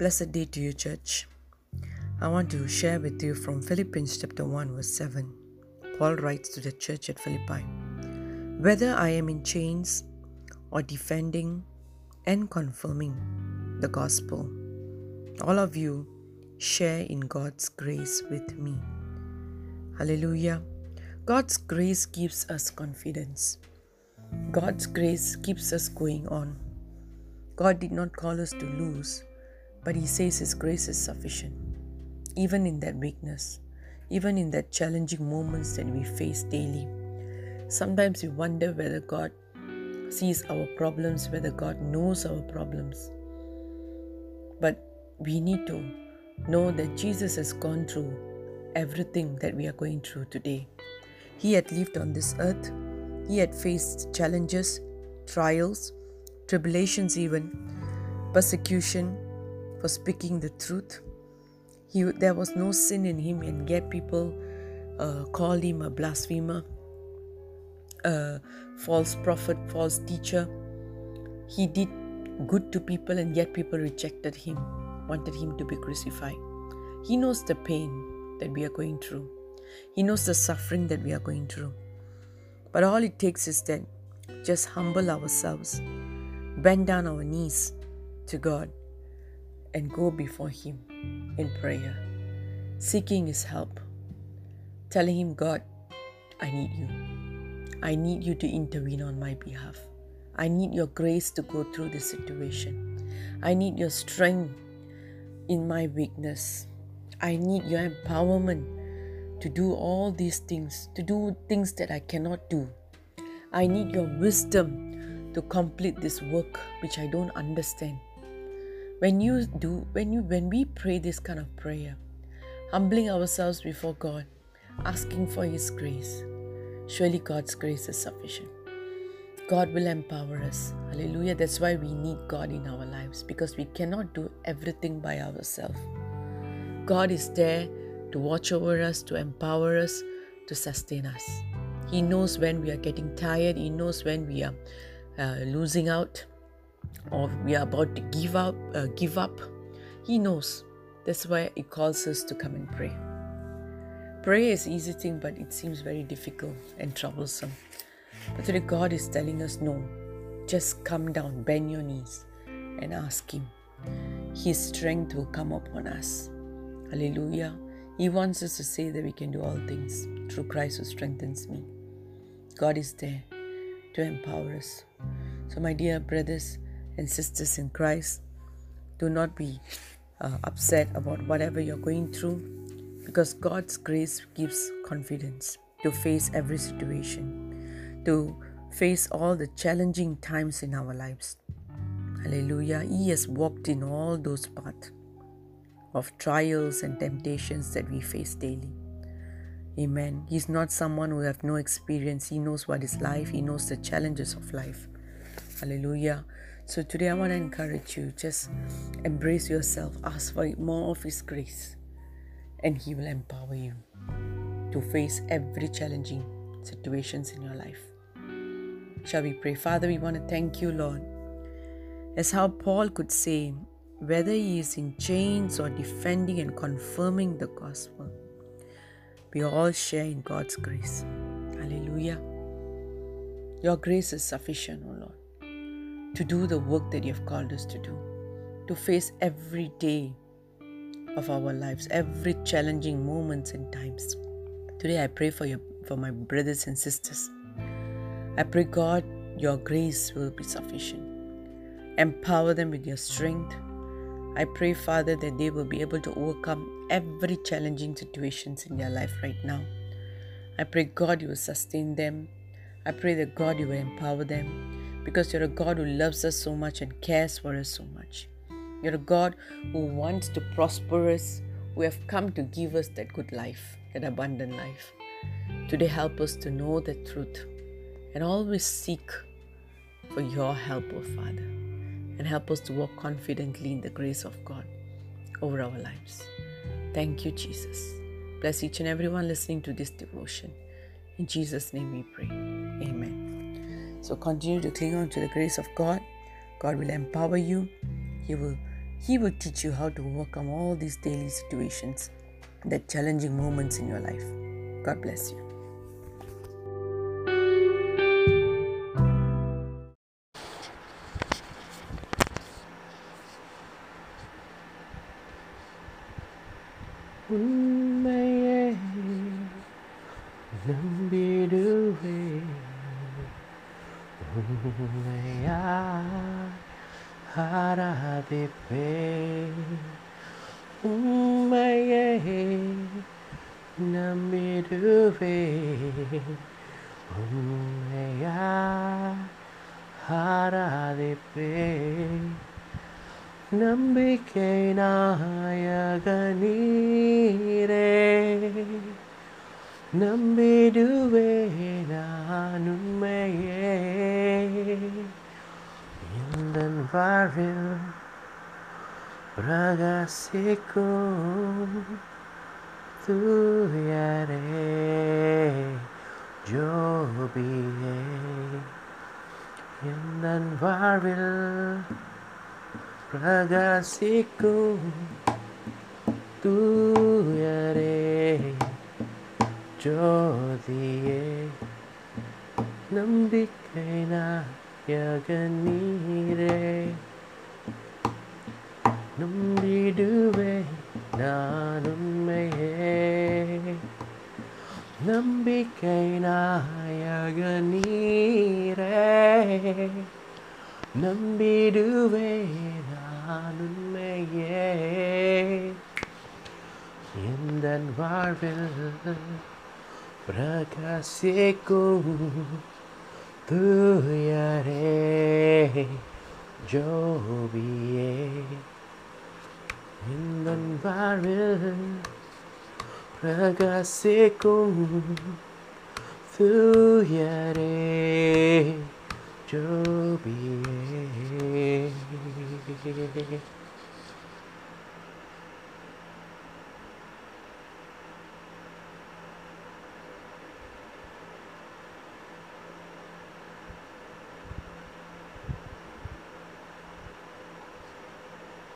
Blessed day to you, church. I want to share with you from Philippians chapter 1, verse 7. Paul writes to the church at Philippi Whether I am in chains or defending and confirming the gospel, all of you share in God's grace with me. Hallelujah. God's grace gives us confidence. God's grace keeps us going on. God did not call us to lose, but He says His grace is sufficient. Even in that weakness, even in that challenging moments that we face daily. Sometimes we wonder whether God sees our problems, whether God knows our problems. But we need to know that Jesus has gone through everything that we are going through today. He had lived on this earth, he had faced challenges, trials, tribulations, even persecution for speaking the truth. He, there was no sin in him, and yet people uh, called him a blasphemer, a false prophet, false teacher. He did good to people, and yet people rejected him, wanted him to be crucified. He knows the pain that we are going through, He knows the suffering that we are going through. But all it takes is that just humble ourselves, bend down our knees to God, and go before Him in prayer, seeking His help, telling Him, God, I need you. I need you to intervene on my behalf. I need your grace to go through this situation. I need your strength in my weakness. I need your empowerment to do all these things, to do things that I cannot do. I need your wisdom to complete this work which I don't understand. When you do, when you when we pray this kind of prayer, humbling ourselves before God, asking for His grace, surely God's grace is sufficient. God will empower us. Hallelujah. That's why we need God in our lives because we cannot do everything by ourselves. God is there to watch over us, to empower us, to sustain us. He knows when we are getting tired, He knows when we are uh, losing out or we are about to give up, uh, give up. He knows. That's why He calls us to come and pray. Prayer is easy thing, but it seems very difficult and troublesome. But today God is telling us, no, just come down, bend your knees, and ask Him. His strength will come upon us. Hallelujah. He wants us to say that we can do all things through Christ who strengthens me. God is there to empower us. So, my dear brothers and sisters in Christ, do not be uh, upset about whatever you're going through because God's grace gives confidence to face every situation, to face all the challenging times in our lives. Hallelujah. He has walked in all those paths of trials and temptations that we face daily. Amen. He's not someone who have no experience. He knows what is life. He knows the challenges of life. Hallelujah. So today I want to encourage you. Just embrace yourself. Ask for more of His grace. And He will empower you to face every challenging situations in your life. Shall we pray? Father, we want to thank you, Lord. As how Paul could say, whether he is in chains or defending and confirming the gospel, we all share in God's grace. Hallelujah. Your grace is sufficient, O to do the work that you have called us to do, to face every day of our lives, every challenging moments and times. Today I pray for your for my brothers and sisters. I pray God your grace will be sufficient. Empower them with your strength, I pray, Father, that they will be able to overcome every challenging situations in their life right now. I pray, God, you will sustain them. I pray that God, you will empower them because you're a God who loves us so much and cares for us so much. You're a God who wants to prosper us, who have come to give us that good life, that abundant life. Today, help us to know the truth and always seek for your help, O oh Father and help us to walk confidently in the grace of God over our lives. Thank you, Jesus. Bless each and everyone listening to this devotion. In Jesus' name we pray. Amen. So continue to cling on to the grace of God. God will empower you. He will He will teach you how to overcome all these daily situations, the challenging moments in your life. God bless you. உண்மையே நம்பிடுவே உண்மையா ஆராதிப்பே உண்மையே நம்பிடுவே உண்மையா ஆராதிப்பே நம்பிக்கை நாயக நீரே நம்பிடுவே நான் உண்மையே இந்த வாழ்வில் பிரகாசிக்கும் தூயரே ஜோபியே இந்த வாழ்வில் பிரகாசிக்கும் தூயரே ஜோதியே நம்பிக்கை நாயக நீரே. நம்பிடுவே நான் உண்மையே. நம்பிக்கை நாயக நீரே. நம்பிடுவே நான் உண்மையே. எந்த வாழ்வில் Fracasé tú y haré, yo vi en el barrio. Fracasé tú y haré, yo vi.